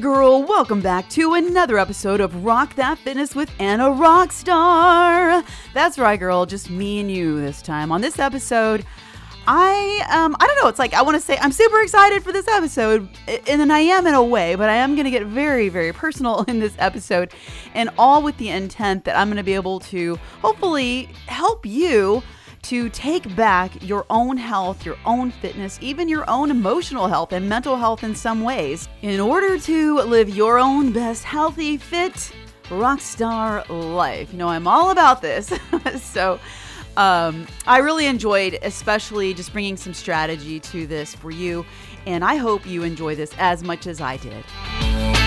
girl, welcome back to another episode of Rock That Fitness with Anna Rockstar. That's right, girl, just me and you this time. On this episode, I um I don't know, it's like I want to say I'm super excited for this episode, and then I am in a way, but I am going to get very very personal in this episode, and all with the intent that I'm going to be able to hopefully help you to take back your own health, your own fitness, even your own emotional health and mental health in some ways in order to live your own best healthy, fit, rock star life. You know, I'm all about this. so, um, I really enjoyed, especially just bringing some strategy to this for you. And I hope you enjoy this as much as I did.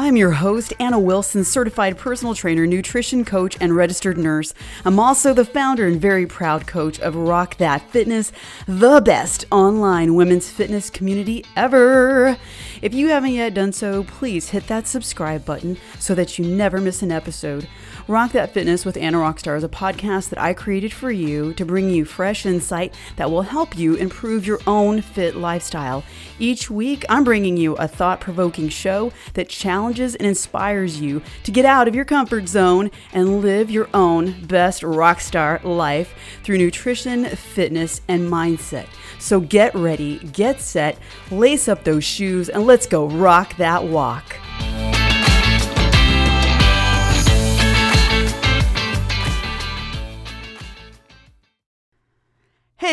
I'm your host, Anna Wilson, certified personal trainer, nutrition coach, and registered nurse. I'm also the founder and very proud coach of Rock That Fitness, the best online women's fitness community ever. If you haven't yet done so, please hit that subscribe button so that you never miss an episode. Rock That Fitness with Anna Rockstar is a podcast that I created for you to bring you fresh insight that will help you improve your own fit lifestyle. Each week, I'm bringing you a thought provoking show that challenges and inspires you to get out of your comfort zone and live your own best rockstar life through nutrition, fitness, and mindset. So get ready, get set, lace up those shoes, and let's go rock that walk.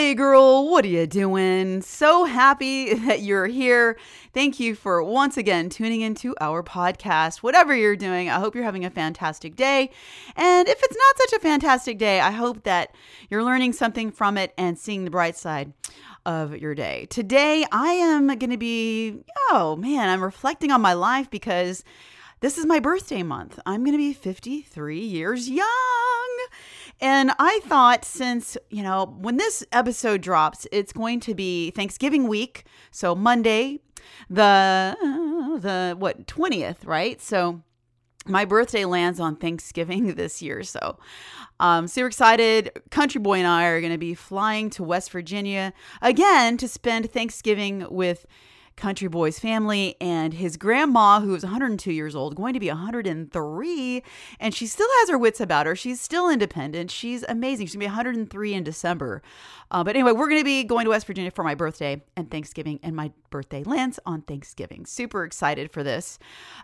Hey girl, what are you doing? So happy that you're here. Thank you for once again tuning into our podcast. Whatever you're doing, I hope you're having a fantastic day. And if it's not such a fantastic day, I hope that you're learning something from it and seeing the bright side of your day. Today, I am going to be, oh man, I'm reflecting on my life because this is my birthday month. I'm going to be 53 years young. And I thought since, you know, when this episode drops, it's going to be Thanksgiving week. So Monday, the the what, 20th, right? So my birthday lands on Thanksgiving this year. So um, super excited. Country Boy and I are going to be flying to West Virginia again to spend Thanksgiving with Country Boy's family and his grandma, who is 102 years old, going to be 103, and she still has her wits about her. She's still independent. She's amazing. She's going to be 103 in December. Uh, but anyway, we're going to be going to West Virginia for my birthday and Thanksgiving, and my birthday lands on Thanksgiving. Super excited for this.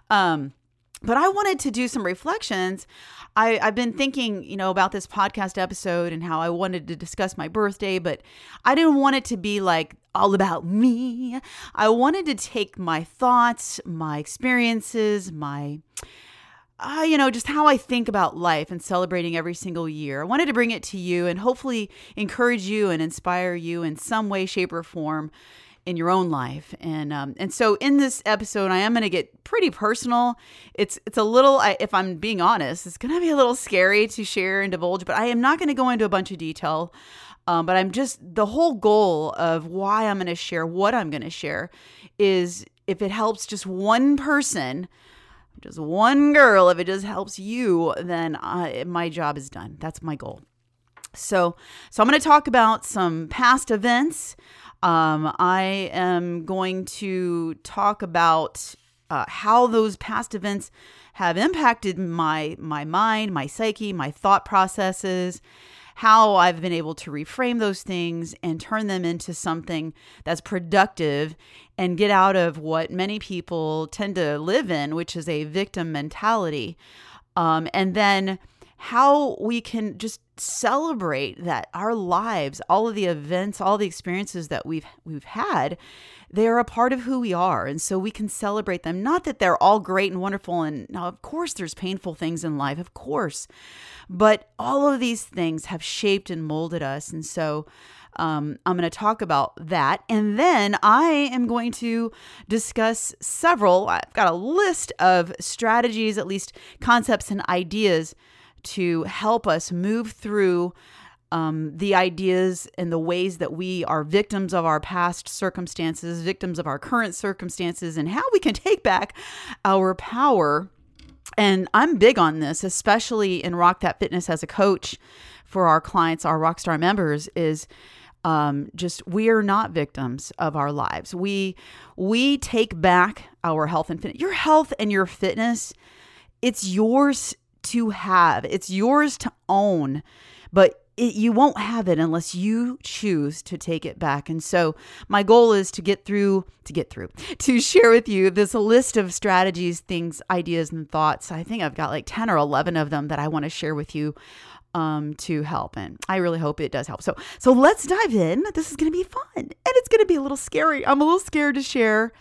Um, but I wanted to do some reflections. I, I've been thinking, you know, about this podcast episode and how I wanted to discuss my birthday, but I didn't want it to be like all about me. I wanted to take my thoughts, my experiences, my uh, you know, just how I think about life and celebrating every single year. I wanted to bring it to you and hopefully encourage you and inspire you in some way, shape, or form in your own life. And um, and so in this episode, I am going to get pretty personal. It's it's a little, I, if I'm being honest, it's going to be a little scary to share and divulge, but I am not going to go into a bunch of detail. Um, but I'm just the whole goal of why I'm going to share what I'm going to share is if it helps just one person just one girl if it just helps you then my job is done that's my goal so so i'm going to talk about some past events um, I am going to talk about uh, how those past events have impacted my my mind, my psyche, my thought processes, how I've been able to reframe those things and turn them into something that's productive and get out of what many people tend to live in, which is a victim mentality. Um, and then how we can just celebrate that our lives, all of the events, all the experiences that we've we've had, they are a part of who we are. And so we can celebrate them. Not that they're all great and wonderful. And now, of course, there's painful things in life, of course. But all of these things have shaped and molded us. And so um, I'm going to talk about that. And then I am going to discuss several, I've got a list of strategies, at least concepts and ideas to help us move through um, the ideas and the ways that we are victims of our past circumstances, victims of our current circumstances, and how we can take back our power. And I'm big on this, especially in Rock That Fitness as a coach for our clients, our Rockstar members, is um, just we are not victims of our lives. We we take back our health and fitness. Your health and your fitness, it's yours to have. It's yours to own. But it, you won't have it unless you choose to take it back. And so, my goal is to get through, to get through, to share with you this list of strategies, things, ideas, and thoughts. I think I've got like 10 or 11 of them that I want to share with you um to help and I really hope it does help. So so let's dive in. This is going to be fun and it's going to be a little scary. I'm a little scared to share.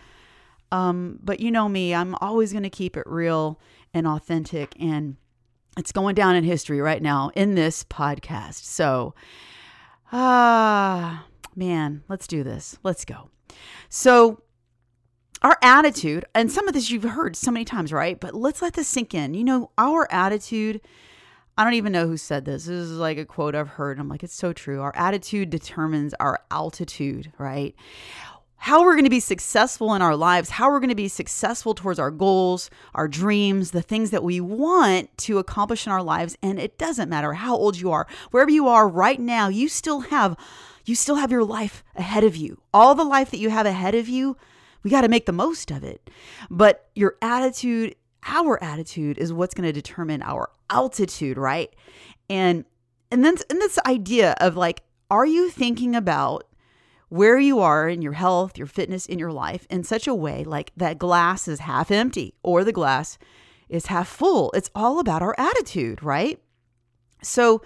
Um but you know me, I'm always going to keep it real and authentic and it's going down in history right now in this podcast. So, ah, man, let's do this. Let's go. So, our attitude, and some of this you've heard so many times, right? But let's let this sink in. You know, our attitude, I don't even know who said this. This is like a quote I've heard. I'm like, it's so true. Our attitude determines our altitude, right? How we're going to be successful in our lives, how we're going to be successful towards our goals, our dreams, the things that we want to accomplish in our lives. And it doesn't matter how old you are, wherever you are right now, you still have you still have your life ahead of you. All the life that you have ahead of you, we got to make the most of it. But your attitude, our attitude is what's going to determine our altitude, right? And and then and this idea of like are you thinking about where you are in your health, your fitness, in your life in such a way like that glass is half empty or the glass is half full. It's all about our attitude, right? So,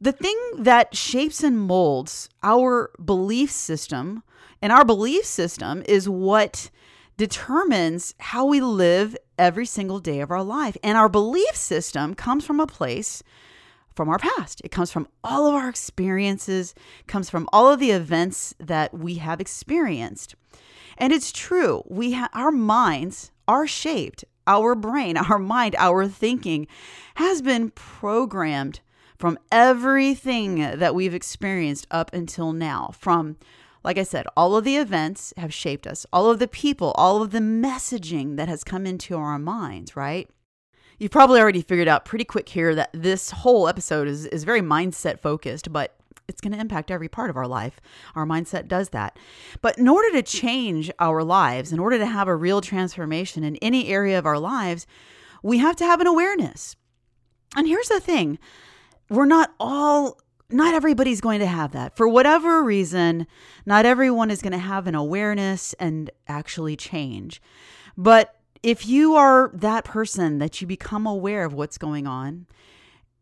the thing that shapes and molds our belief system, and our belief system is what determines how we live every single day of our life. And our belief system comes from a place from our past. It comes from all of our experiences, comes from all of the events that we have experienced. And it's true, we ha- our minds are shaped. Our brain, our mind, our thinking has been programmed from everything that we've experienced up until now. From like I said, all of the events have shaped us, all of the people, all of the messaging that has come into our minds, right? You've probably already figured out pretty quick here that this whole episode is, is very mindset focused, but it's going to impact every part of our life. Our mindset does that. But in order to change our lives, in order to have a real transformation in any area of our lives, we have to have an awareness. And here's the thing we're not all not everybody's going to have that. For whatever reason, not everyone is going to have an awareness and actually change. But if you are that person that you become aware of what's going on,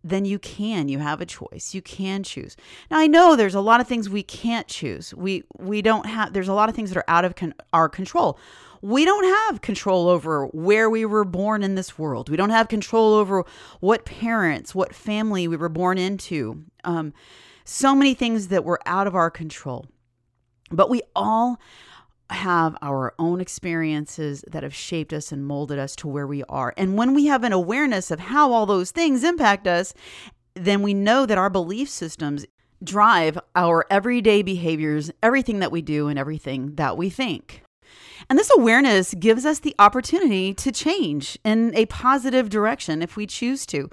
then you can you have a choice. You can choose. Now i know there's a lot of things we can't choose. We we don't have there's a lot of things that are out of con- our control. We don't have control over where we were born in this world. We don't have control over what parents what family we were born into. Um, so many things that were out of our control. But we all have our own experiences that have shaped us and molded us to where we are. And when we have an awareness of how all those things impact us, then we know that our belief systems drive our everyday behaviors, everything that we do, and everything that we think. And this awareness gives us the opportunity to change in a positive direction if we choose to.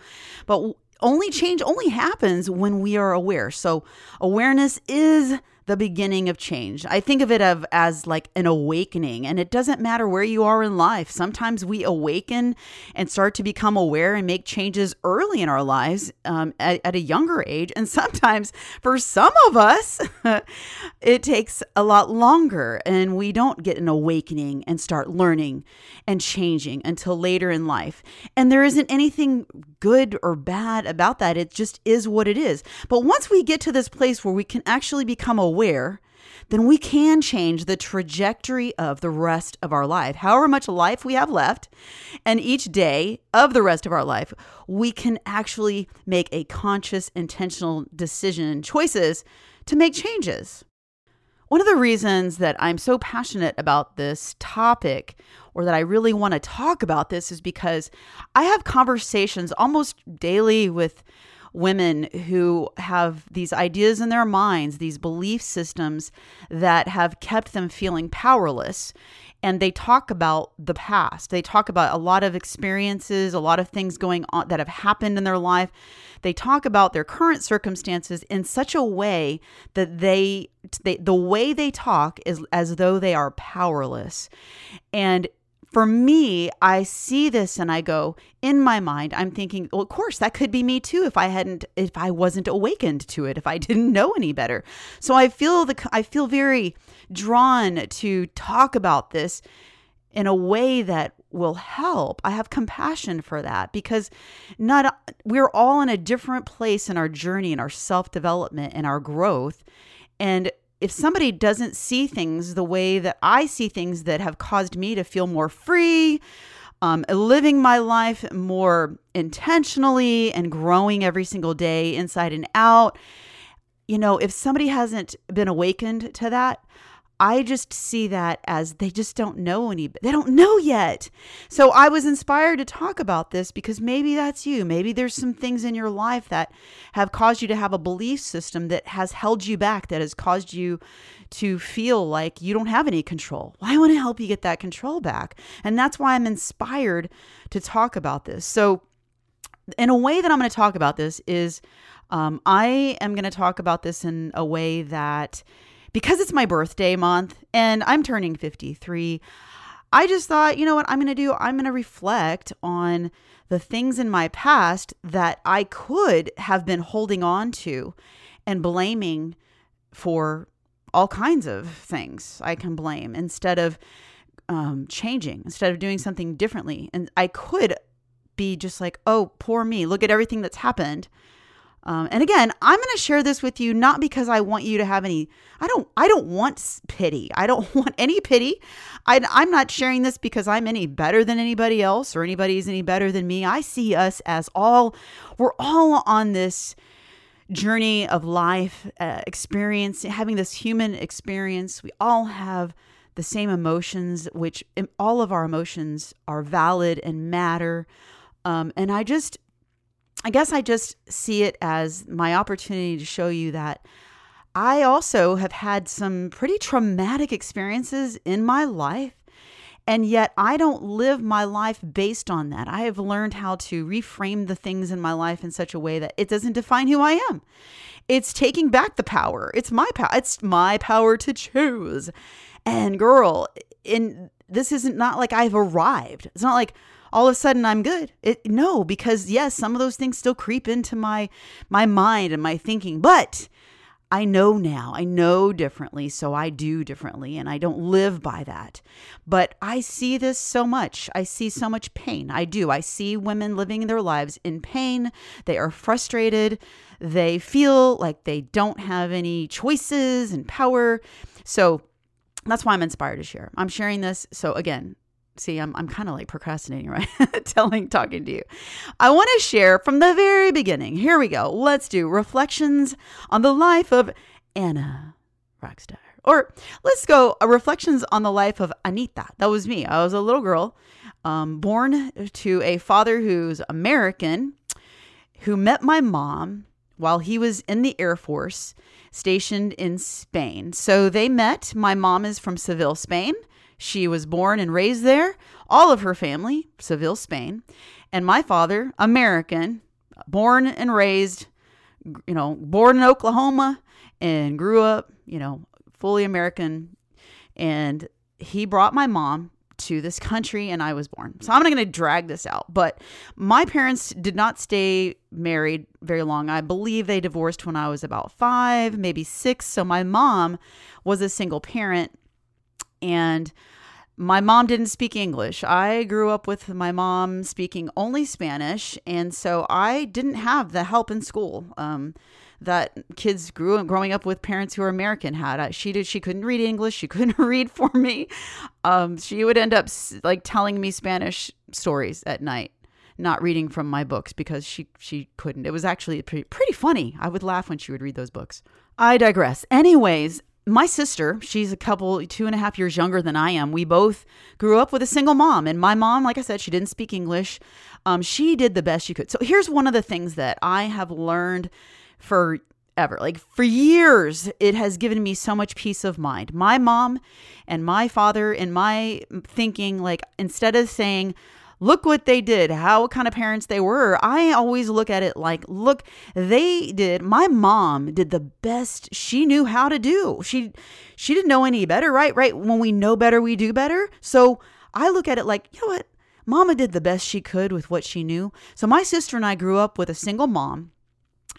But only change only happens when we are aware. So, awareness is the beginning of change. I think of it of, as like an awakening, and it doesn't matter where you are in life. Sometimes we awaken and start to become aware and make changes early in our lives um, at, at a younger age. And sometimes for some of us, it takes a lot longer, and we don't get an awakening and start learning and changing until later in life. And there isn't anything good or bad about that. It just is what it is. But once we get to this place where we can actually become aware, then we can change the trajectory of the rest of our life. However much life we have left, and each day of the rest of our life, we can actually make a conscious, intentional decision and choices to make changes. One of the reasons that I'm so passionate about this topic or that I really want to talk about this is because I have conversations almost daily with women who have these ideas in their minds, these belief systems that have kept them feeling powerless. And they talk about the past. They talk about a lot of experiences, a lot of things going on that have happened in their life. They talk about their current circumstances in such a way that they, they the way they talk is as though they are powerless. And for me, I see this and I go, in my mind, I'm thinking, well, of course, that could be me too if I hadn't, if I wasn't awakened to it, if I didn't know any better. So I feel the, I feel very drawn to talk about this in a way that will help. I have compassion for that because not we're all in a different place in our journey and our self-development and our growth. And if somebody doesn't see things the way that I see things that have caused me to feel more free, um, living my life more intentionally and growing every single day inside and out, you know, if somebody hasn't been awakened to that, I just see that as they just don't know any they don't know yet. So I was inspired to talk about this because maybe that's you. Maybe there's some things in your life that have caused you to have a belief system that has held you back that has caused you to feel like you don't have any control. Well, I want to help you get that control back. And that's why I'm inspired to talk about this. So in a way that I'm going to talk about this is um, I am going to talk about this in a way that because it's my birthday month and I'm turning 53, I just thought, you know what I'm going to do? I'm going to reflect on the things in my past that I could have been holding on to and blaming for all kinds of things I can blame instead of um, changing, instead of doing something differently. And I could be just like, oh, poor me, look at everything that's happened. Um, and again, I'm going to share this with you not because I want you to have any. I don't. I don't want pity. I don't want any pity. I, I'm not sharing this because I'm any better than anybody else or anybody's any better than me. I see us as all. We're all on this journey of life, uh, experience, having this human experience. We all have the same emotions, which all of our emotions are valid and matter. Um, and I just I guess I just see it as my opportunity to show you that I also have had some pretty traumatic experiences in my life. And yet, I don't live my life based on that. I have learned how to reframe the things in my life in such a way that it doesn't define who I am. It's taking back the power. It's my power. It's my power to choose. And girl, in this isn't not like I've arrived. It's not like, all of a sudden I'm good. It, no, because yes, some of those things still creep into my my mind and my thinking, but I know now. I know differently, so I do differently, and I don't live by that. But I see this so much. I see so much pain. I do. I see women living their lives in pain. They are frustrated. They feel like they don't have any choices and power. So that's why I'm inspired to share. I'm sharing this. So, again, see i'm, I'm kind of like procrastinating right? Telling talking to you. I want to share from the very beginning. Here we go. Let's do reflections on the life of anna rockstar. Or let's go uh, reflections on the life of anita. That was me. I was a little girl um, born to a father who's american who met my mom while he was in the air force stationed in spain. So they met. My mom is from seville spain she was born and raised there, all of her family, Seville, Spain. And my father, American, born and raised, you know, born in Oklahoma and grew up, you know, fully American. And he brought my mom to this country and I was born. So I'm not going to drag this out, but my parents did not stay married very long. I believe they divorced when I was about 5, maybe 6. So my mom was a single parent and my mom didn't speak English. I grew up with my mom speaking only Spanish, and so I didn't have the help in school um, that kids grew growing up with parents who are American had. She did. She couldn't read English. She couldn't read for me. Um, she would end up like telling me Spanish stories at night, not reading from my books because she she couldn't. It was actually pretty pretty funny. I would laugh when she would read those books. I digress. Anyways, my sister, she's a couple, two and a half years younger than I am. We both grew up with a single mom. And my mom, like I said, she didn't speak English. Um, she did the best she could. So here's one of the things that I have learned for ever. Like for years, it has given me so much peace of mind. My mom and my father, and my thinking, like instead of saying, look what they did, how kind of parents they were, I always look at it like, look, they did, my mom did the best she knew how to do. She she didn't know any better, right? Right. When we know better, we do better. So I look at it like, you know what? Mama did the best she could with what she knew. So my sister and I grew up with a single mom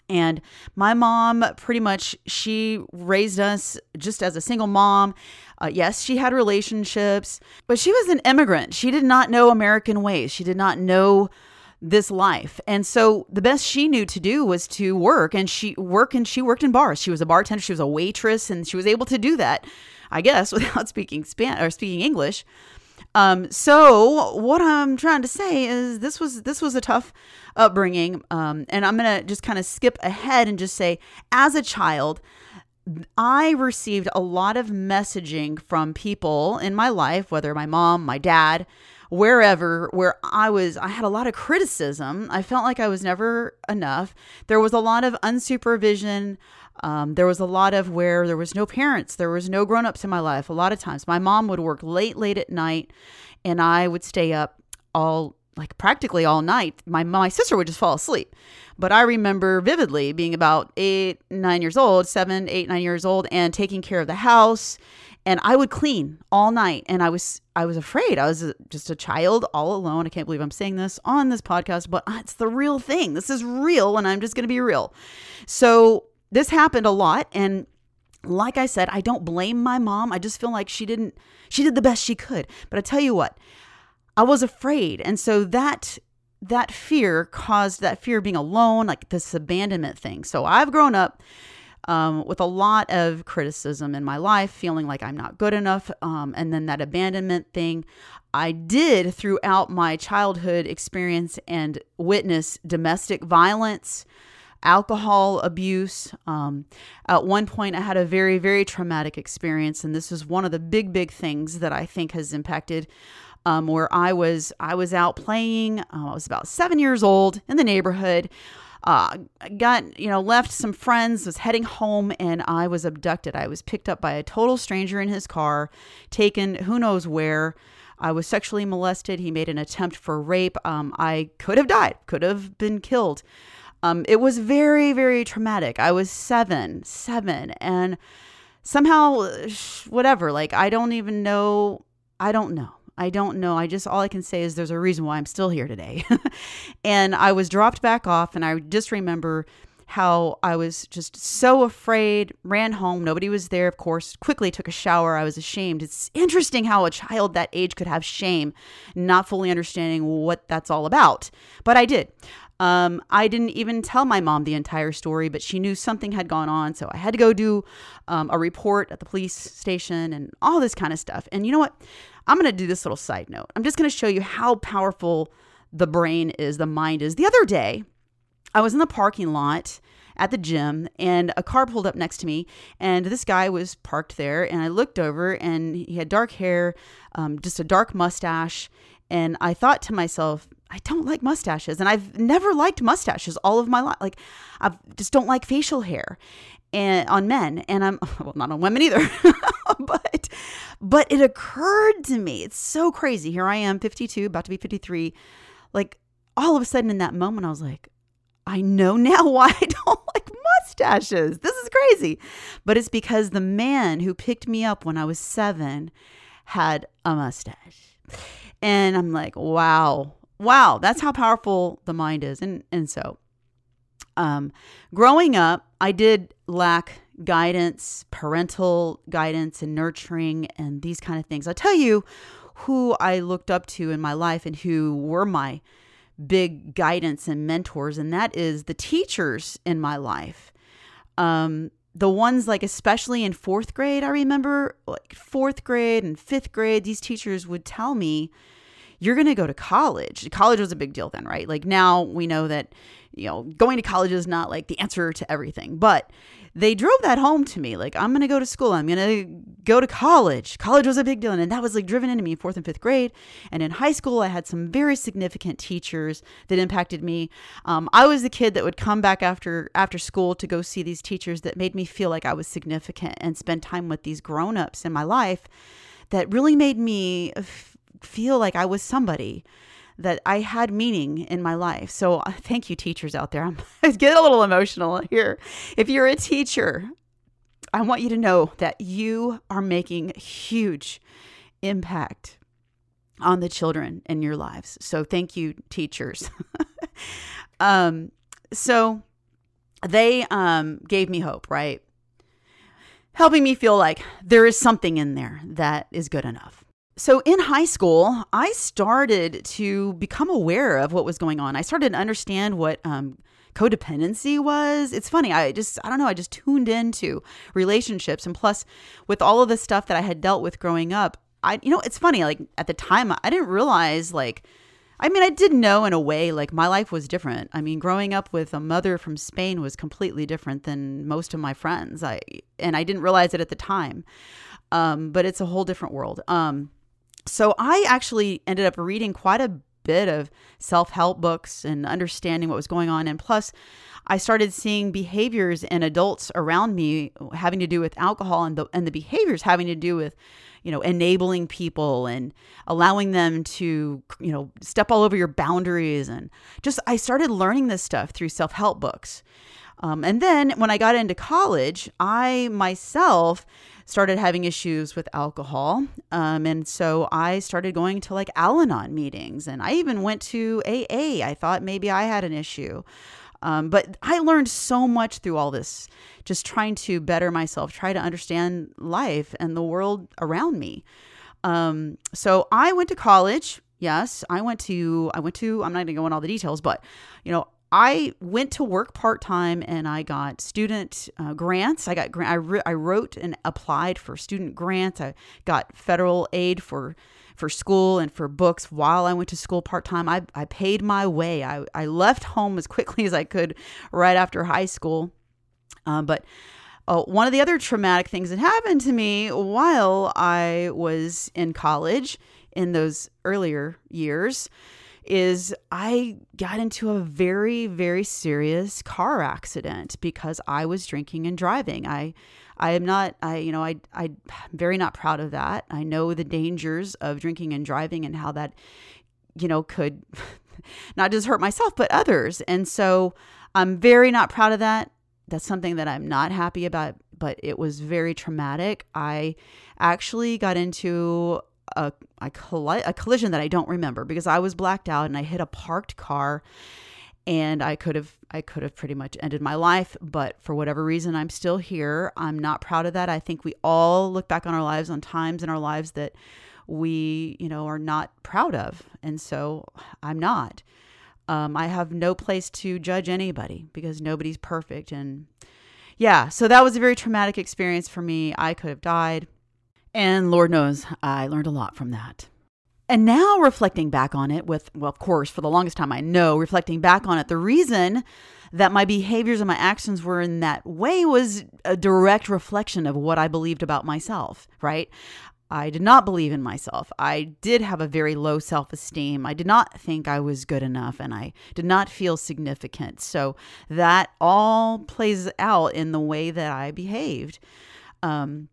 and my mom pretty much she raised us just as a single mom. Uh, yes she had relationships but she was an immigrant. She did not know american ways. She did not know this life. And so the best she knew to do was to work and she work and she worked in bars. She was a bartender. She was a waitress and she was able to do that i guess without speaking span or speaking english um, so what I'm trying to say is this was this was a tough upbringing, um, and I'm gonna just kind of skip ahead and just say, as a child, I received a lot of messaging from people in my life, whether my mom, my dad, wherever, where I was, I had a lot of criticism. I felt like I was never enough. There was a lot of unsupervision. Um, there was a lot of where there was no parents, there was no grown ups in my life. A lot of times, my mom would work late, late at night, and I would stay up all like practically all night. My my sister would just fall asleep. But I remember vividly being about eight, nine years old, seven, eight, nine years old, and taking care of the house. And I would clean all night, and I was I was afraid. I was a, just a child all alone. I can't believe I'm saying this on this podcast, but it's the real thing. This is real, and I'm just going to be real. So this happened a lot and like I said, I don't blame my mom. I just feel like she didn't she did the best she could. But I tell you what, I was afraid. And so that that fear caused that fear of being alone, like this abandonment thing. So I've grown up um, with a lot of criticism in my life, feeling like I'm not good enough. Um, and then that abandonment thing. I did throughout my childhood experience and witness domestic violence alcohol abuse. Um, at one point, I had a very, very traumatic experience, and this is one of the big, big things that I think has impacted. Um, where I was, I was out playing. Uh, I was about seven years old in the neighborhood. Uh, got you know left some friends was heading home and i was abducted i was picked up by a total stranger in his car taken who knows where i was sexually molested he made an attempt for rape um, i could have died could have been killed um, it was very, very traumatic. I was seven, seven, and somehow, whatever, like, I don't even know. I don't know. I don't know. I just, all I can say is there's a reason why I'm still here today. and I was dropped back off, and I just remember how I was just so afraid, ran home. Nobody was there, of course, quickly took a shower. I was ashamed. It's interesting how a child that age could have shame, not fully understanding what that's all about. But I did. Um, I didn't even tell my mom the entire story, but she knew something had gone on. So I had to go do um, a report at the police station and all this kind of stuff. And you know what? I'm going to do this little side note. I'm just going to show you how powerful the brain is, the mind is. The other day, I was in the parking lot at the gym and a car pulled up next to me and this guy was parked there and i looked over and he had dark hair um, just a dark mustache and i thought to myself I don't like mustaches and I've never liked mustaches all of my life. Like I just don't like facial hair and on men and I'm well not on women either. but but it occurred to me. It's so crazy. Here I am 52 about to be 53. Like all of a sudden in that moment I was like I know now why I don't like mustaches. This is crazy. But it's because the man who picked me up when I was 7 had a mustache. And I'm like, wow, wow, that's how powerful the mind is. And and so um growing up, I did lack guidance, parental guidance and nurturing and these kind of things. I'll tell you who I looked up to in my life and who were my big guidance and mentors, and that is the teachers in my life. Um, the ones like especially in fourth grade, I remember like fourth grade and fifth grade, these teachers would tell me you're going to go to college. College was a big deal then, right? Like now we know that, you know, going to college is not like the answer to everything, but they drove that home to me. Like, I'm going to go to school. I'm going to go to college. College was a big deal. And that was like driven into me in fourth and fifth grade. And in high school, I had some very significant teachers that impacted me. Um, I was the kid that would come back after after school to go see these teachers that made me feel like I was significant and spend time with these grown ups in my life that really made me feel like I was somebody that I had meaning in my life. So uh, thank you, teachers out there. I'm getting a little emotional here. If you're a teacher, I want you to know that you are making huge impact on the children in your lives. So thank you, teachers. um, so they um, gave me hope, right? Helping me feel like there is something in there that is good enough. So in high school, I started to become aware of what was going on. I started to understand what um, codependency was. It's funny. I just, I don't know, I just tuned into relationships. And plus, with all of the stuff that I had dealt with growing up, I, you know, it's funny. Like at the time, I didn't realize, like, I mean, I did know in a way, like my life was different. I mean, growing up with a mother from Spain was completely different than most of my friends. I, and I didn't realize it at the time. Um, but it's a whole different world. Um, so I actually ended up reading quite a bit of self help books and understanding what was going on. And plus, I started seeing behaviors in adults around me having to do with alcohol and the, and the behaviors having to do with, you know, enabling people and allowing them to, you know, step all over your boundaries. And just, I started learning this stuff through self help books. Um, and then when I got into college, I myself started having issues with alcohol. Um, and so I started going to like Al Anon meetings and I even went to AA. I thought maybe I had an issue. Um, but I learned so much through all this, just trying to better myself, try to understand life and the world around me. Um, so I went to college. Yes, I went to, I went to, I'm not going to go into all the details, but, you know, I went to work part time and I got student uh, grants. I got I, re- I wrote and applied for student grants. I got federal aid for for school and for books while I went to school part time. I, I paid my way. I, I left home as quickly as I could right after high school. Uh, but uh, one of the other traumatic things that happened to me while I was in college in those earlier years is I got into a very very serious car accident because I was drinking and driving. I I am not I you know I I am very not proud of that. I know the dangers of drinking and driving and how that you know could not just hurt myself but others. And so I'm very not proud of that. That's something that I'm not happy about, but it was very traumatic. I actually got into a, a, colli- a collision that I don't remember because I was blacked out and I hit a parked car and I could have I could have pretty much ended my life, but for whatever reason I'm still here. I'm not proud of that. I think we all look back on our lives on times in our lives that we, you know, are not proud of. And so I'm not. Um, I have no place to judge anybody because nobody's perfect. And yeah, so that was a very traumatic experience for me. I could have died. And Lord knows I learned a lot from that. And now reflecting back on it with, well, of course, for the longest time I know, reflecting back on it, the reason that my behaviors and my actions were in that way was a direct reflection of what I believed about myself, right? I did not believe in myself. I did have a very low self esteem. I did not think I was good enough and I did not feel significant. So that all plays out in the way that I behaved. Um,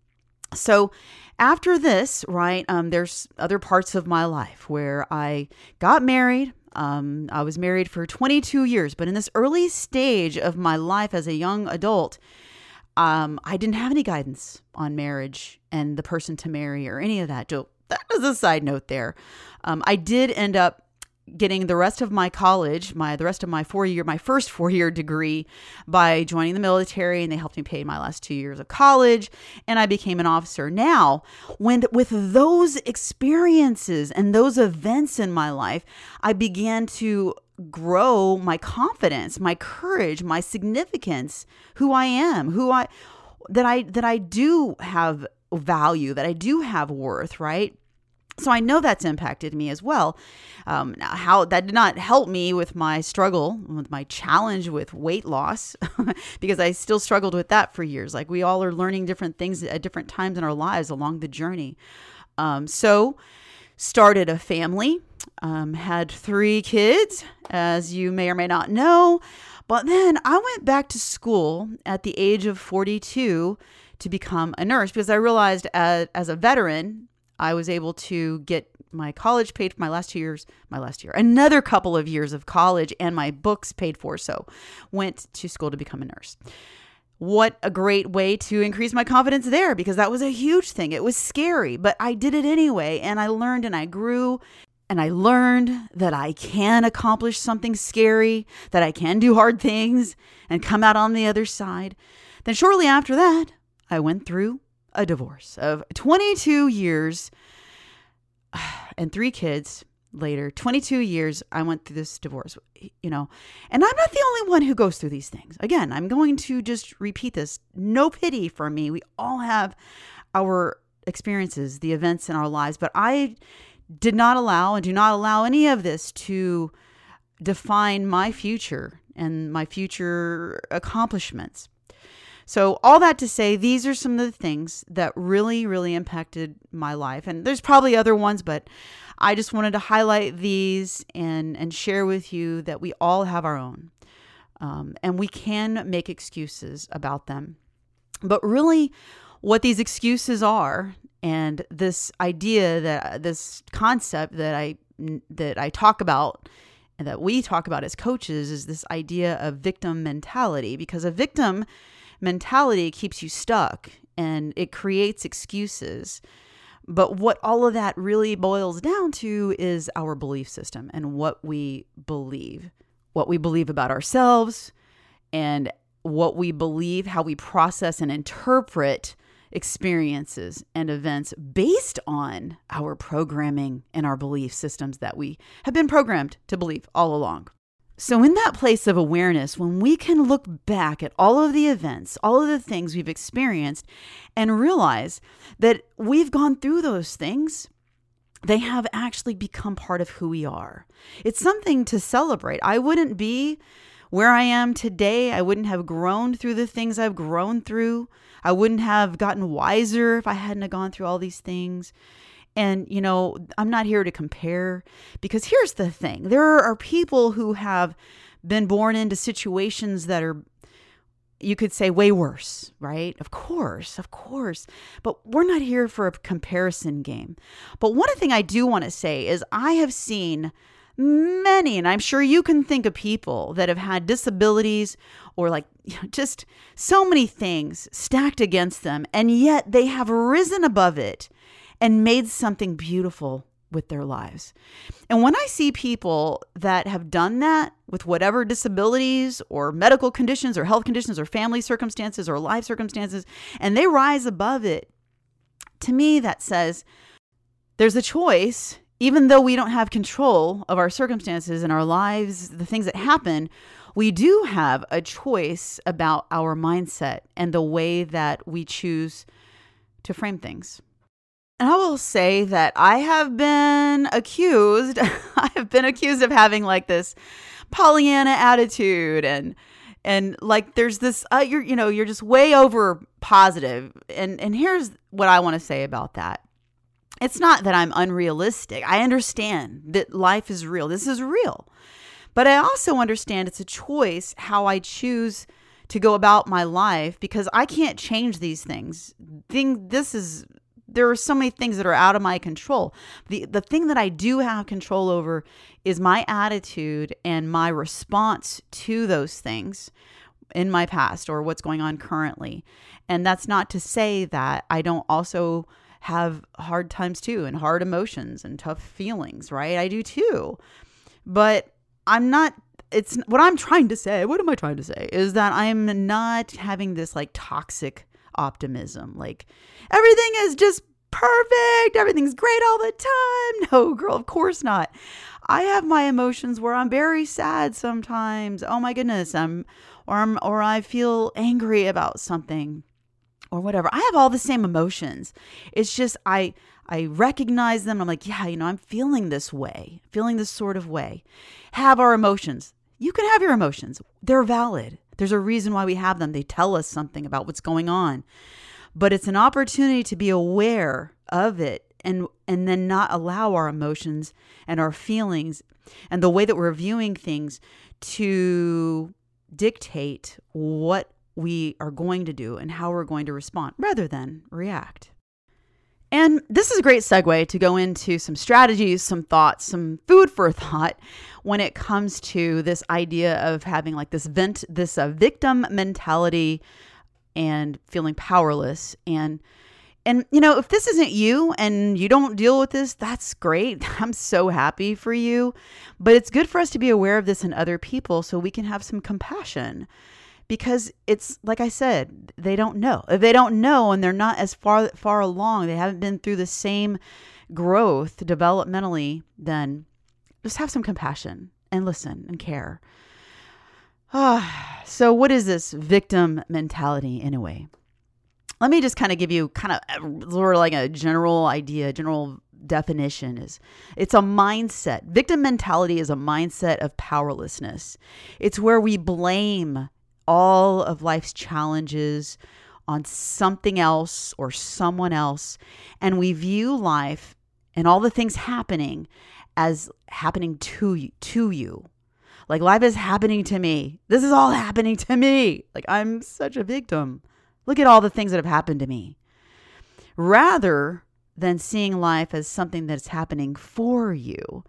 so after this, right, um, there's other parts of my life where I got married. Um, I was married for 22 years, but in this early stage of my life as a young adult, um, I didn't have any guidance on marriage and the person to marry or any of that. So that was a side note there. Um, I did end up getting the rest of my college, my the rest of my four year, my first four year degree by joining the military, and they helped me pay my last two years of college, and I became an officer. Now, when with those experiences and those events in my life, I began to grow my confidence, my courage, my significance, who I am, who I that I that I do have value, that I do have worth, right? So I know that's impacted me as well. Um, how that did not help me with my struggle, with my challenge with weight loss, because I still struggled with that for years. Like we all are learning different things at different times in our lives along the journey. Um, so started a family, um, had three kids, as you may or may not know. But then I went back to school at the age of 42 to become a nurse because I realized as, as a veteran, I was able to get my college paid for my last two years, my last year, another couple of years of college, and my books paid for. So, went to school to become a nurse. What a great way to increase my confidence there because that was a huge thing. It was scary, but I did it anyway, and I learned and I grew. And I learned that I can accomplish something scary, that I can do hard things and come out on the other side. Then, shortly after that, I went through a divorce of 22 years and three kids later 22 years i went through this divorce you know and i'm not the only one who goes through these things. Again i'm going to just repeat this. No pity for me. We all have our experiences the events in our lives but i did not allow and do not allow any of this to define my future and my future accomplishments so, all that to say, these are some of the things that really, really impacted my life. And there's probably other ones, but I just wanted to highlight these and, and share with you that we all have our own. Um, and we can make excuses about them. But really, what these excuses are, and this idea that this concept that I that I talk about and that we talk about as coaches is this idea of victim mentality because a victim mentality keeps you stuck and it creates excuses. But what all of that really boils down to is our belief system and what we believe, what we believe about ourselves, and what we believe, how we process and interpret experiences and events based on our programming and our belief systems that we have been programmed to believe all along. So, in that place of awareness, when we can look back at all of the events, all of the things we've experienced, and realize that we've gone through those things, they have actually become part of who we are. It's something to celebrate. I wouldn't be where I am today. I wouldn't have grown through the things I've grown through. I wouldn't have gotten wiser if I hadn't have gone through all these things. And, you know, I'm not here to compare because here's the thing there are people who have been born into situations that are, you could say, way worse, right? Of course, of course. But we're not here for a comparison game. But one thing I do want to say is I have seen many, and I'm sure you can think of people that have had disabilities or like just so many things stacked against them, and yet they have risen above it and made something beautiful with their lives. And when I see people that have done that with whatever disabilities or medical conditions or health conditions or family circumstances or life circumstances, and they rise above it, to me, that says there's a choice, even though we don't have control of our circumstances and our lives, the things that happen, we do have a choice about our mindset and the way that we choose to frame things. And I will say that I have been accused, I have been accused of having like this Pollyanna attitude and and like there's this uh, you're you know you're just way over positive and and here's what I want to say about that. It's not that I'm unrealistic. I understand that life is real. This is real. But I also understand it's a choice how I choose to go about my life because I can't change these things. Thing this is there are so many things that are out of my control. The the thing that I do have control over is my attitude and my response to those things in my past or what's going on currently. And that's not to say that I don't also have hard times too and hard emotions and tough feelings, right? I do too. But I'm not it's what I'm trying to say. What am I trying to say? Is that I'm not having this like toxic optimism. Like everything is just perfect. Everything's great all the time. No, girl, of course not. I have my emotions where I'm very sad sometimes. Oh my goodness, I'm or I'm or I feel angry about something. or whatever. I have all the same emotions. It's just I I recognize them. I'm like, yeah, you know, I'm feeling this way, feeling this sort of way. Have our emotions. You can have your emotions. They're valid. There's a reason why we have them. They tell us something about what's going on. But it's an opportunity to be aware of it and and then not allow our emotions and our feelings and the way that we're viewing things to dictate what we are going to do and how we're going to respond rather than react. And this is a great segue to go into some strategies, some thoughts, some food for thought when it comes to this idea of having like this vent, this uh, victim mentality and feeling powerless. And and you know if this isn't you and you don't deal with this that's great. I'm so happy for you. But it's good for us to be aware of this in other people so we can have some compassion because it's like i said they don't know if they don't know and they're not as far far along they haven't been through the same growth developmentally then just have some compassion and listen and care Ah, so what is this victim mentality in a way? Let me just kind of give you kind of sort of like a general idea, general definition is it's a mindset. Victim mentality is a mindset of powerlessness. It's where we blame all of life's challenges on something else or someone else and we view life and all the things happening as happening to you, to you like life is happening to me. This is all happening to me. Like I'm such a victim. Look at all the things that have happened to me. Rather than seeing life as something that's happening for you.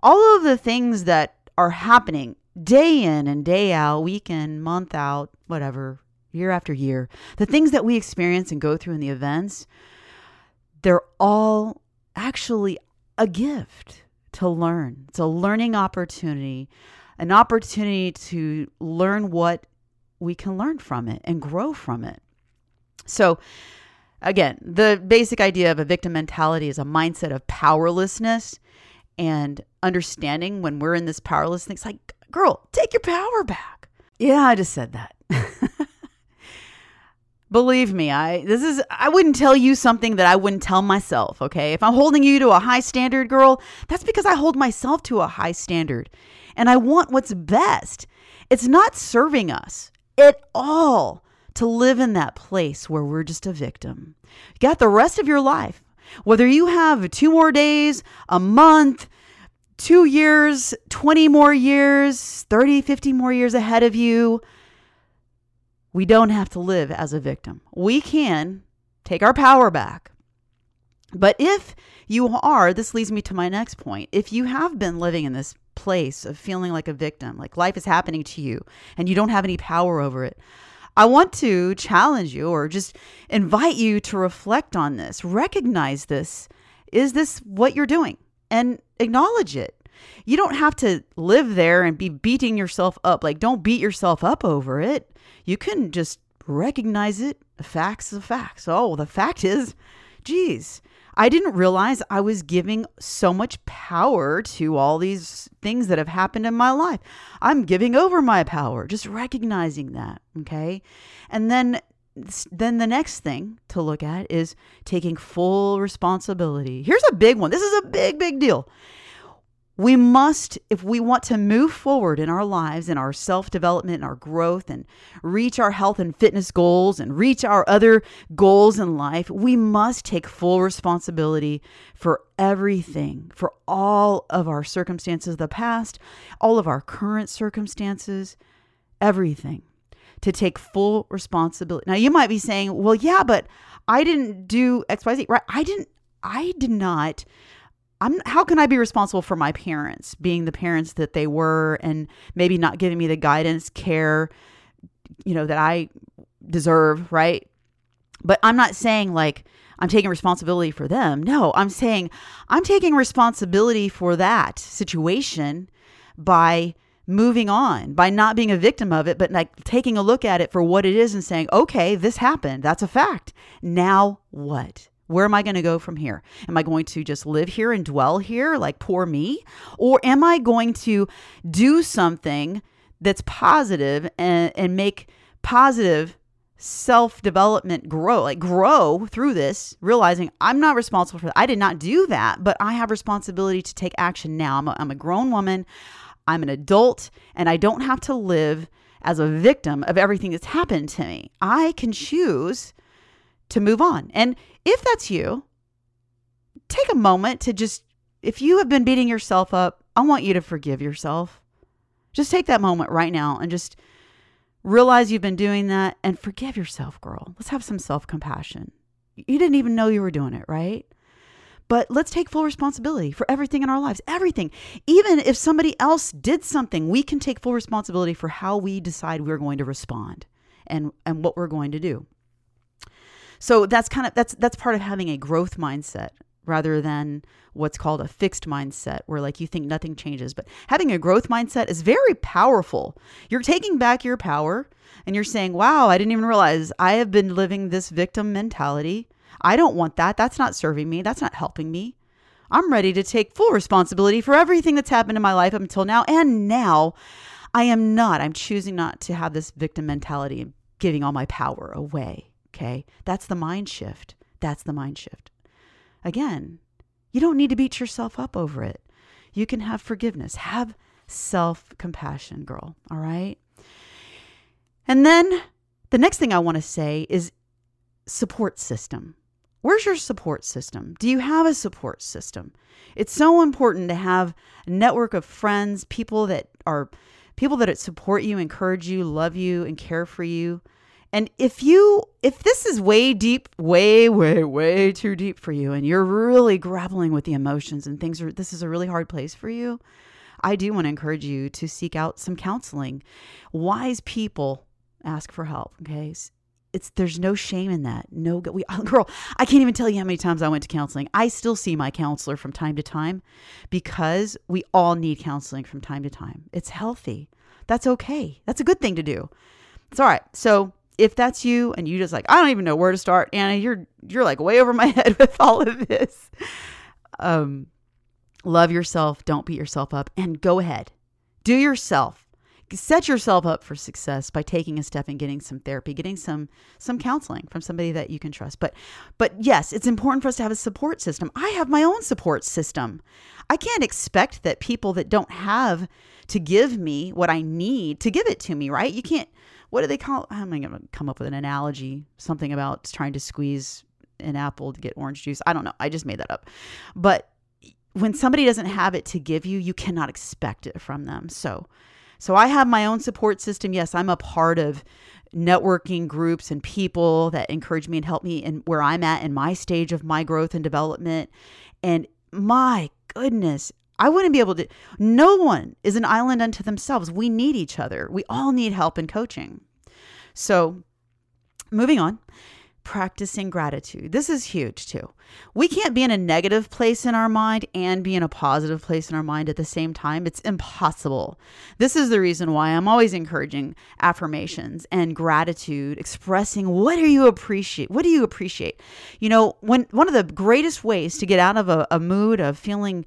All of the things that are happening day in and day out, week in, month out, whatever, year after year, the things that we experience and go through in the events, they're all actually a gift to learn. It's a learning opportunity an opportunity to learn what we can learn from it and grow from it. So, again, the basic idea of a victim mentality is a mindset of powerlessness and understanding when we're in this powerlessness. Like, girl, take your power back. Yeah, I just said that. Believe me, I this is I wouldn't tell you something that I wouldn't tell myself, okay? If I'm holding you to a high standard, girl, that's because I hold myself to a high standard and I want what's best. It's not serving us at all to live in that place where we're just a victim. You got the rest of your life, whether you have two more days, a month, two years, 20 more years, 30, 50 more years ahead of you. We don't have to live as a victim. We can take our power back. But if you are, this leads me to my next point. If you have been living in this place of feeling like a victim, like life is happening to you and you don't have any power over it. I want to challenge you or just invite you to reflect on this, recognize this. Is this what you're doing? And acknowledge it. You don't have to live there and be beating yourself up. Like, don't beat yourself up over it. You can just recognize it. The facts are facts. Oh, the fact is, geez, I didn't realize I was giving so much power to all these things that have happened in my life. I'm giving over my power, just recognizing that, okay? And then then the next thing to look at is taking full responsibility. Here's a big one. This is a big big deal. We must, if we want to move forward in our lives, in our self development, and our growth, and reach our health and fitness goals and reach our other goals in life, we must take full responsibility for everything, for all of our circumstances of the past, all of our current circumstances, everything. To take full responsibility. Now, you might be saying, well, yeah, but I didn't do XYZ, right? I didn't, I did not I'm how can I be responsible for my parents being the parents that they were and maybe not giving me the guidance, care, you know, that I deserve, right? But I'm not saying like I'm taking responsibility for them. No, I'm saying I'm taking responsibility for that situation by moving on, by not being a victim of it, but like taking a look at it for what it is and saying, okay, this happened. That's a fact. Now what? Where am I going to go from here? Am I going to just live here and dwell here like poor me? Or am I going to do something that's positive and, and make positive self development grow, like grow through this, realizing I'm not responsible for that. I did not do that, but I have responsibility to take action now. I'm a, I'm a grown woman, I'm an adult, and I don't have to live as a victim of everything that's happened to me. I can choose to move on. And if that's you, take a moment to just, if you have been beating yourself up, I want you to forgive yourself. Just take that moment right now and just realize you've been doing that and forgive yourself, girl. Let's have some self compassion. You didn't even know you were doing it, right? But let's take full responsibility for everything in our lives. Everything. Even if somebody else did something, we can take full responsibility for how we decide we're going to respond and, and what we're going to do. So that's kind of that's that's part of having a growth mindset rather than what's called a fixed mindset where like you think nothing changes but having a growth mindset is very powerful you're taking back your power and you're saying wow i didn't even realize i have been living this victim mentality i don't want that that's not serving me that's not helping me i'm ready to take full responsibility for everything that's happened in my life up until now and now i am not i'm choosing not to have this victim mentality and giving all my power away okay that's the mind shift that's the mind shift Again, you don't need to beat yourself up over it. You can have forgiveness, have self compassion, girl. All right. And then the next thing I want to say is support system. Where's your support system? Do you have a support system? It's so important to have a network of friends, people that are people that support you, encourage you, love you, and care for you. And if you if this is way deep, way way way too deep for you and you're really grappling with the emotions and things are this is a really hard place for you, I do want to encourage you to seek out some counseling. Wise people ask for help, okay? It's there's no shame in that. No we girl, I can't even tell you how many times I went to counseling. I still see my counselor from time to time because we all need counseling from time to time. It's healthy. That's okay. That's a good thing to do. It's all right. So if that's you and you just like, I don't even know where to start, Anna, you're you're like way over my head with all of this. Um, love yourself, don't beat yourself up, and go ahead. Do yourself. Set yourself up for success by taking a step and getting some therapy, getting some some counseling from somebody that you can trust. But but yes, it's important for us to have a support system. I have my own support system. I can't expect that people that don't have to give me what I need to give it to me, right? You can't what do they call I'm going to come up with an analogy, something about trying to squeeze an apple to get orange juice. I don't know. I just made that up. But when somebody doesn't have it to give you, you cannot expect it from them. So so I have my own support system. Yes, I'm a part of networking groups and people that encourage me and help me in where I'm at in my stage of my growth and development. And my goodness, I wouldn't be able to. No one is an island unto themselves. We need each other. We all need help and coaching. So, moving on, practicing gratitude. This is huge too. We can't be in a negative place in our mind and be in a positive place in our mind at the same time. It's impossible. This is the reason why I'm always encouraging affirmations and gratitude, expressing what do you appreciate? What do you appreciate? You know, when one of the greatest ways to get out of a, a mood of feeling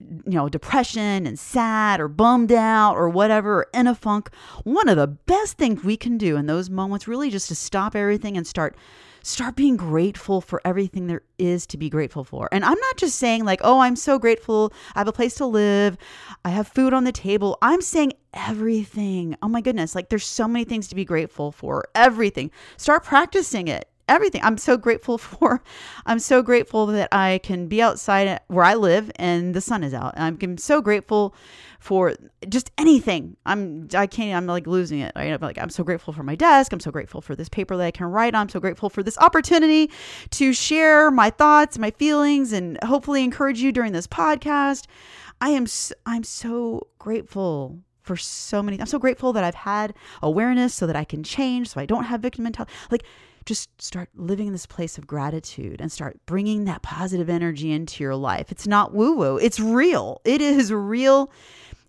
you know, depression and sad or bummed out or whatever, or in a funk, one of the best things we can do in those moments really just to stop everything and start start being grateful for everything there is to be grateful for. And I'm not just saying like, "Oh, I'm so grateful. I have a place to live. I have food on the table." I'm saying everything. Oh my goodness, like there's so many things to be grateful for. Everything. Start practicing it everything. I'm so grateful for. I'm so grateful that I can be outside where I live and the sun is out. I'm so grateful for just anything. I'm I can't I'm like losing it. Right? I'm like I'm so grateful for my desk. I'm so grateful for this paper that I can write on. I'm so grateful for this opportunity to share my thoughts, my feelings and hopefully encourage you during this podcast. I am I'm so grateful for so many. I'm so grateful that I've had awareness so that I can change so I don't have victim mentality. Like just start living in this place of gratitude and start bringing that positive energy into your life. It's not woo woo, it's real. It is real.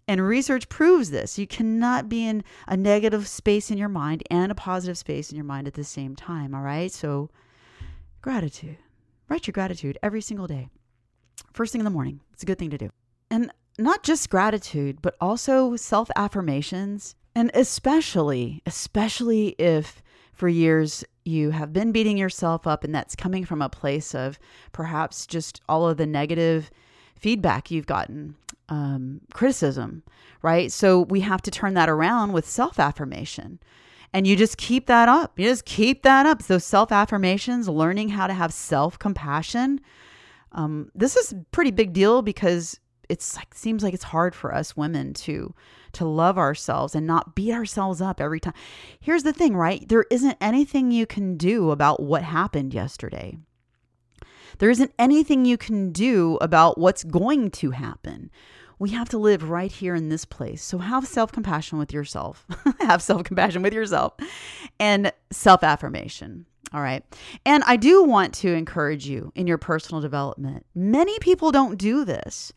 And research proves this. You cannot be in a negative space in your mind and a positive space in your mind at the same time. All right. So, gratitude. Write your gratitude every single day. First thing in the morning. It's a good thing to do. And not just gratitude, but also self affirmations. And especially, especially if for years you have been beating yourself up, and that's coming from a place of perhaps just all of the negative feedback you've gotten, um, criticism, right? So we have to turn that around with self affirmation. And you just keep that up. You just keep that up. So self affirmations, learning how to have self compassion. Um, this is pretty big deal because it's like seems like it's hard for us women to to love ourselves and not beat ourselves up every time. Here's the thing, right? There isn't anything you can do about what happened yesterday. There isn't anything you can do about what's going to happen. We have to live right here in this place. So have self compassion with yourself. have self compassion with yourself and self affirmation. All right. And I do want to encourage you in your personal development. Many people don't do this.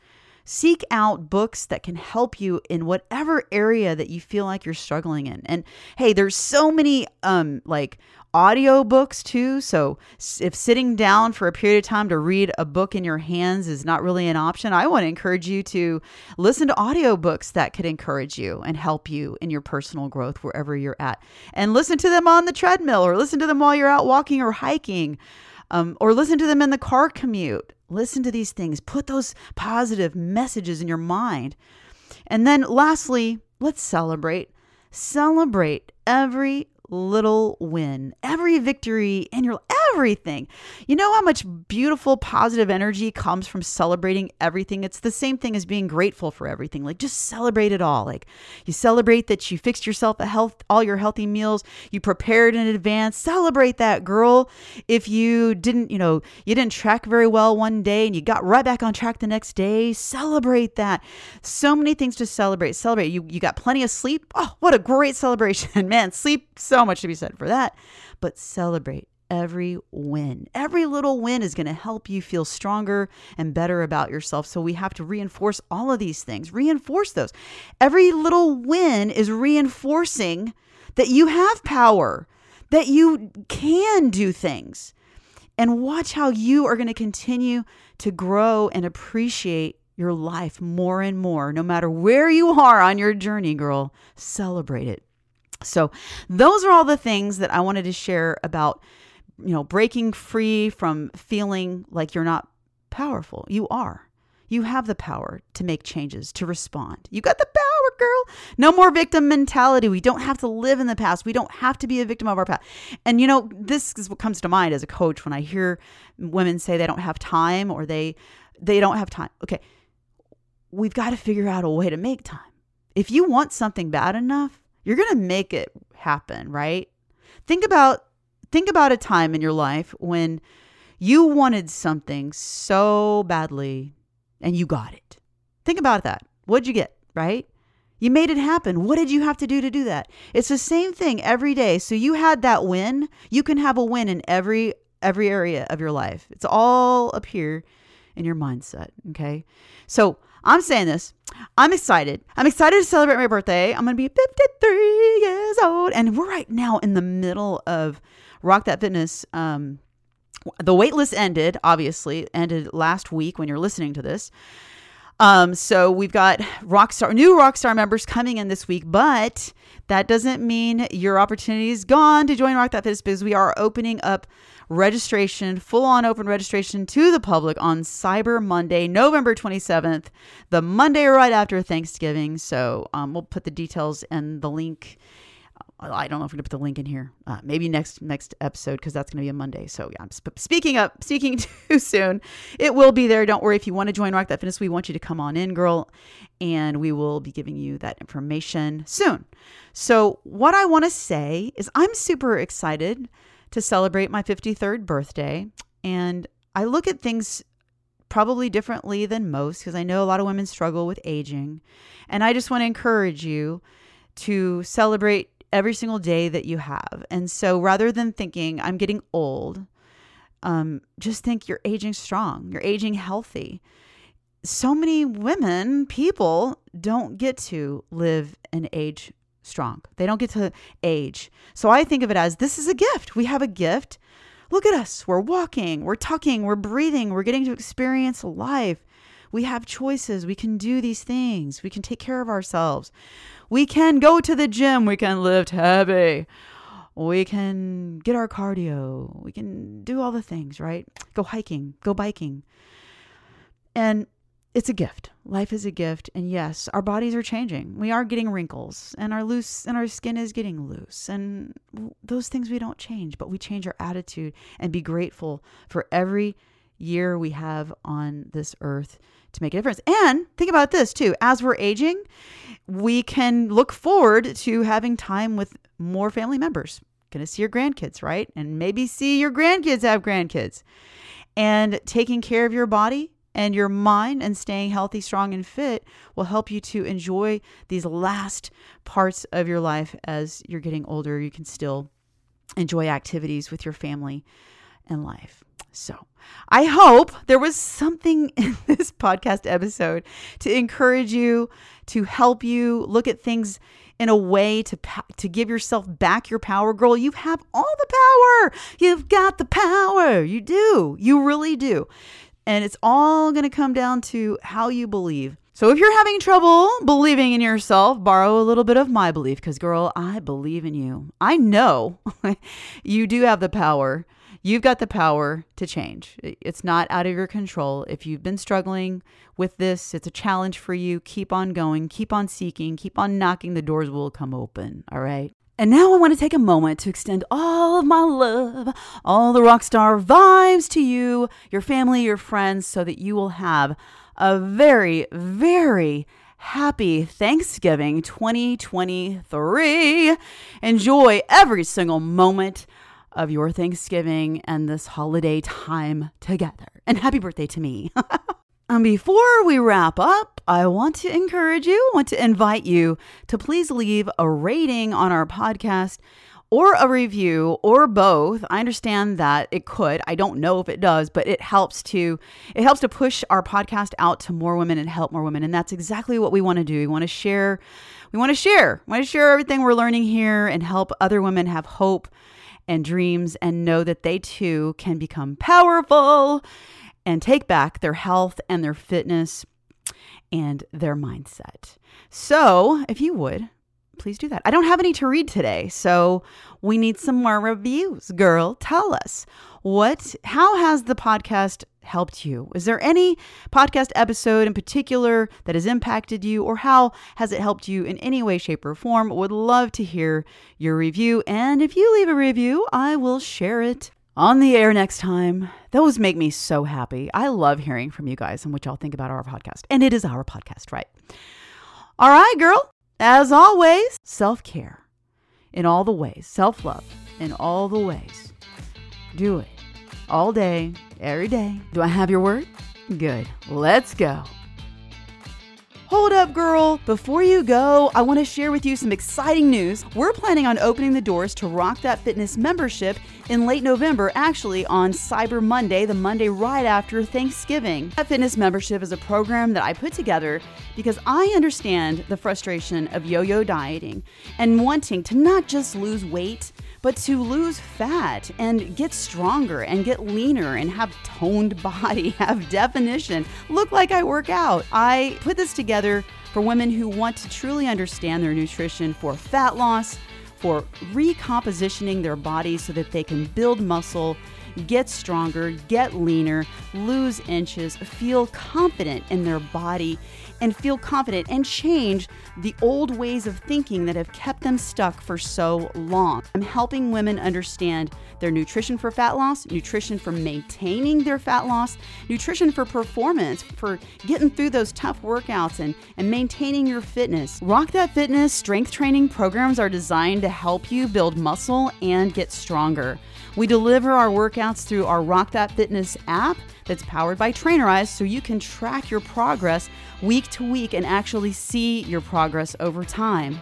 Seek out books that can help you in whatever area that you feel like you're struggling in. And hey, there's so many um like audio books too. So if sitting down for a period of time to read a book in your hands is not really an option, I want to encourage you to listen to audio books that could encourage you and help you in your personal growth wherever you're at. And listen to them on the treadmill or listen to them while you're out walking or hiking. Um, or listen to them in the car commute. Listen to these things. Put those positive messages in your mind. And then lastly, let's celebrate. Celebrate every little win, every victory in your everything. You know how much beautiful positive energy comes from celebrating everything? It's the same thing as being grateful for everything. Like just celebrate it all. Like you celebrate that you fixed yourself a health all your healthy meals, you prepared in advance. Celebrate that, girl. If you didn't, you know, you didn't track very well one day and you got right back on track the next day, celebrate that. So many things to celebrate. Celebrate. You you got plenty of sleep. Oh, what a great celebration. Man, sleep so much to be said for that. But celebrate every win. Every little win is going to help you feel stronger and better about yourself. So we have to reinforce all of these things, reinforce those. Every little win is reinforcing that you have power, that you can do things. And watch how you are going to continue to grow and appreciate your life more and more, no matter where you are on your journey, girl. Celebrate it. So, those are all the things that I wanted to share about you know, breaking free from feeling like you're not powerful. You are. You have the power to make changes, to respond. You got the power, girl. No more victim mentality. We don't have to live in the past. We don't have to be a victim of our past. And you know, this is what comes to mind as a coach when I hear women say they don't have time or they they don't have time. Okay. We've got to figure out a way to make time. If you want something bad enough, you're going to make it happen, right? Think about think about a time in your life when you wanted something so badly and you got it. Think about that. What'd you get, right? You made it happen. What did you have to do to do that? It's the same thing every day. So you had that win. You can have a win in every every area of your life. It's all up here in your mindset, okay? So, I'm saying this. I'm excited. I'm excited to celebrate my birthday. I'm going to be 53 years old and we're right now in the middle of Rock That Fitness. Um, the waitlist ended, obviously, ended last week when you're listening to this. Um, so we've got Rockstar, new Rockstar members coming in this week, but that doesn't mean your opportunity is gone to join Rock That Fitness because we are opening up registration, full on open registration to the public on Cyber Monday, November 27th, the Monday right after Thanksgiving. So um, we'll put the details and the link I don't know if we're gonna put the link in here. Uh, maybe next next episode because that's gonna be a Monday. So yeah, I'm sp- speaking up, speaking too soon. It will be there. Don't worry. If you want to join Rock That Fitness, we want you to come on in, girl, and we will be giving you that information soon. So what I want to say is I'm super excited to celebrate my 53rd birthday, and I look at things probably differently than most because I know a lot of women struggle with aging, and I just want to encourage you to celebrate every single day that you have. And so rather than thinking, I'm getting old, um, just think you're aging strong, you're aging healthy. So many women, people don't get to live and age strong. They don't get to age. So I think of it as this is a gift. We have a gift. Look at us. We're walking, we're talking, we're breathing, we're getting to experience life. We have choices. We can do these things. We can take care of ourselves. We can go to the gym. We can lift heavy. We can get our cardio. We can do all the things, right? Go hiking, go biking. And it's a gift. Life is a gift. And yes, our bodies are changing. We are getting wrinkles and our loose and our skin is getting loose. And those things we don't change, but we change our attitude and be grateful for every year we have on this earth to make a difference. And think about this too. As we're aging, we can look forward to having time with more family members. Going to see your grandkids, right? And maybe see your grandkids have grandkids. And taking care of your body and your mind and staying healthy, strong, and fit will help you to enjoy these last parts of your life as you're getting older. You can still enjoy activities with your family and life. So, I hope there was something in this podcast episode to encourage you, to help you look at things in a way to to give yourself back your power. Girl, you have all the power. You've got the power. You do. You really do. And it's all going to come down to how you believe. So if you're having trouble believing in yourself, borrow a little bit of my belief because, girl, I believe in you. I know you do have the power. You've got the power to change. It's not out of your control. If you've been struggling with this, it's a challenge for you. Keep on going, keep on seeking, keep on knocking. The doors will come open. All right. And now I want to take a moment to extend all of my love, all the rock star vibes to you, your family, your friends, so that you will have a very, very happy Thanksgiving 2023. Enjoy every single moment of your Thanksgiving and this holiday time together. And happy birthday to me. And before we wrap up, I want to encourage you, want to invite you to please leave a rating on our podcast or a review or both. I understand that it could. I don't know if it does, but it helps to it helps to push our podcast out to more women and help more women. And that's exactly what we want to do. We want to share we want to share. We want to share everything we're learning here and help other women have hope and dreams and know that they too can become powerful and take back their health and their fitness and their mindset. So, if you would, please do that. I don't have any to read today, so we need some more reviews. Girl, tell us what how has the podcast helped you? Is there any podcast episode in particular that has impacted you or how has it helped you in any way shape or form? Would love to hear your review and if you leave a review, I will share it on the air next time. Those make me so happy. I love hearing from you guys and what y'all think about our podcast. And it is our podcast, right? All right, girl. As always, self care in all the ways, self love in all the ways. Do it all day, every day. Do I have your word? Good. Let's go. Hold up, girl. Before you go, I want to share with you some exciting news. We're planning on opening the doors to Rock That Fitness membership in late November, actually on Cyber Monday, the Monday right after Thanksgiving. That Fitness membership is a program that I put together because I understand the frustration of yo yo dieting and wanting to not just lose weight but to lose fat and get stronger and get leaner and have toned body, have definition, look like I work out. I put this together for women who want to truly understand their nutrition for fat loss, for recompositioning their body so that they can build muscle get stronger, get leaner, lose inches, feel confident in their body, and feel confident and change the old ways of thinking that have kept them stuck for so long. I'm helping women understand their nutrition for fat loss, nutrition for maintaining their fat loss, nutrition for performance, for getting through those tough workouts and, and maintaining your fitness. Rock That Fitness strength training programs are designed to help you build muscle and get stronger. We deliver our workouts through our Rock That Fitness app that's powered by Trainerize so you can track your progress week to week and actually see your progress over time.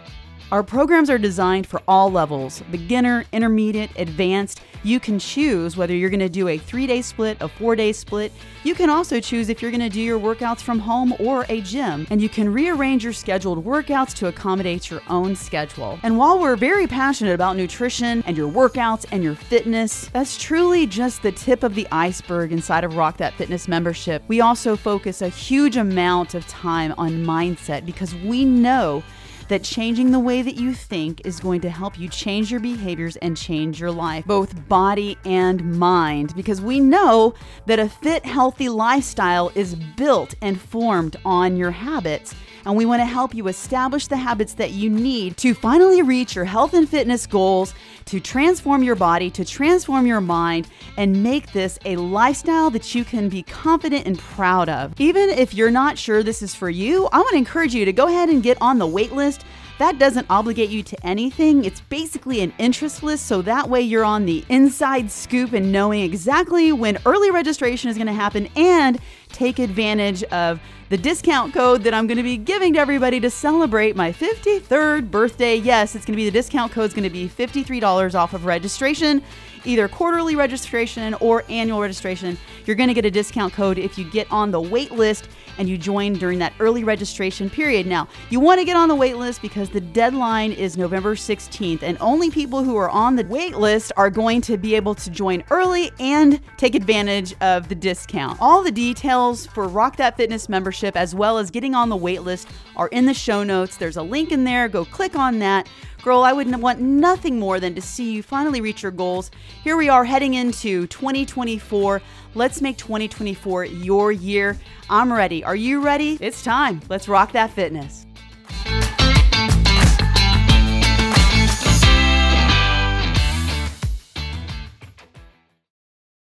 Our programs are designed for all levels beginner, intermediate, advanced. You can choose whether you're going to do a three day split, a four day split. You can also choose if you're going to do your workouts from home or a gym. And you can rearrange your scheduled workouts to accommodate your own schedule. And while we're very passionate about nutrition and your workouts and your fitness, that's truly just the tip of the iceberg inside of Rock That Fitness membership. We also focus a huge amount of time on mindset because we know that changing the way that you think is going to help you change your behaviors and change your life, both body and mind, because we know that a fit, healthy lifestyle is built and formed on your habits and we want to help you establish the habits that you need to finally reach your health and fitness goals, to transform your body, to transform your mind, and make this a lifestyle that you can be confident and proud of. Even if you're not sure this is for you, I want to encourage you to go ahead and get on the wait list. That doesn't obligate you to anything. It's basically an interest list, so that way you're on the inside scoop and knowing exactly when early registration is going to happen and take advantage of the discount code that I'm going to be giving to everybody to celebrate my 53rd birthday. Yes, it's going to be the discount code is going to be $53 off of registration, either quarterly registration or annual registration. You're going to get a discount code if you get on the wait list and you join during that early registration period. Now, you want to get on the wait list because the deadline is November 16th, and only people who are on the wait list are going to be able to join early and take advantage of the discount. All the details for Rock That Fitness membership, as well as getting on the wait list, are in the show notes. There's a link in there. Go click on that. Girl, I would want nothing more than to see you finally reach your goals. Here we are heading into 2024. Let's make 2024 your year. I'm ready. Are you ready? It's time. Let's rock that fitness.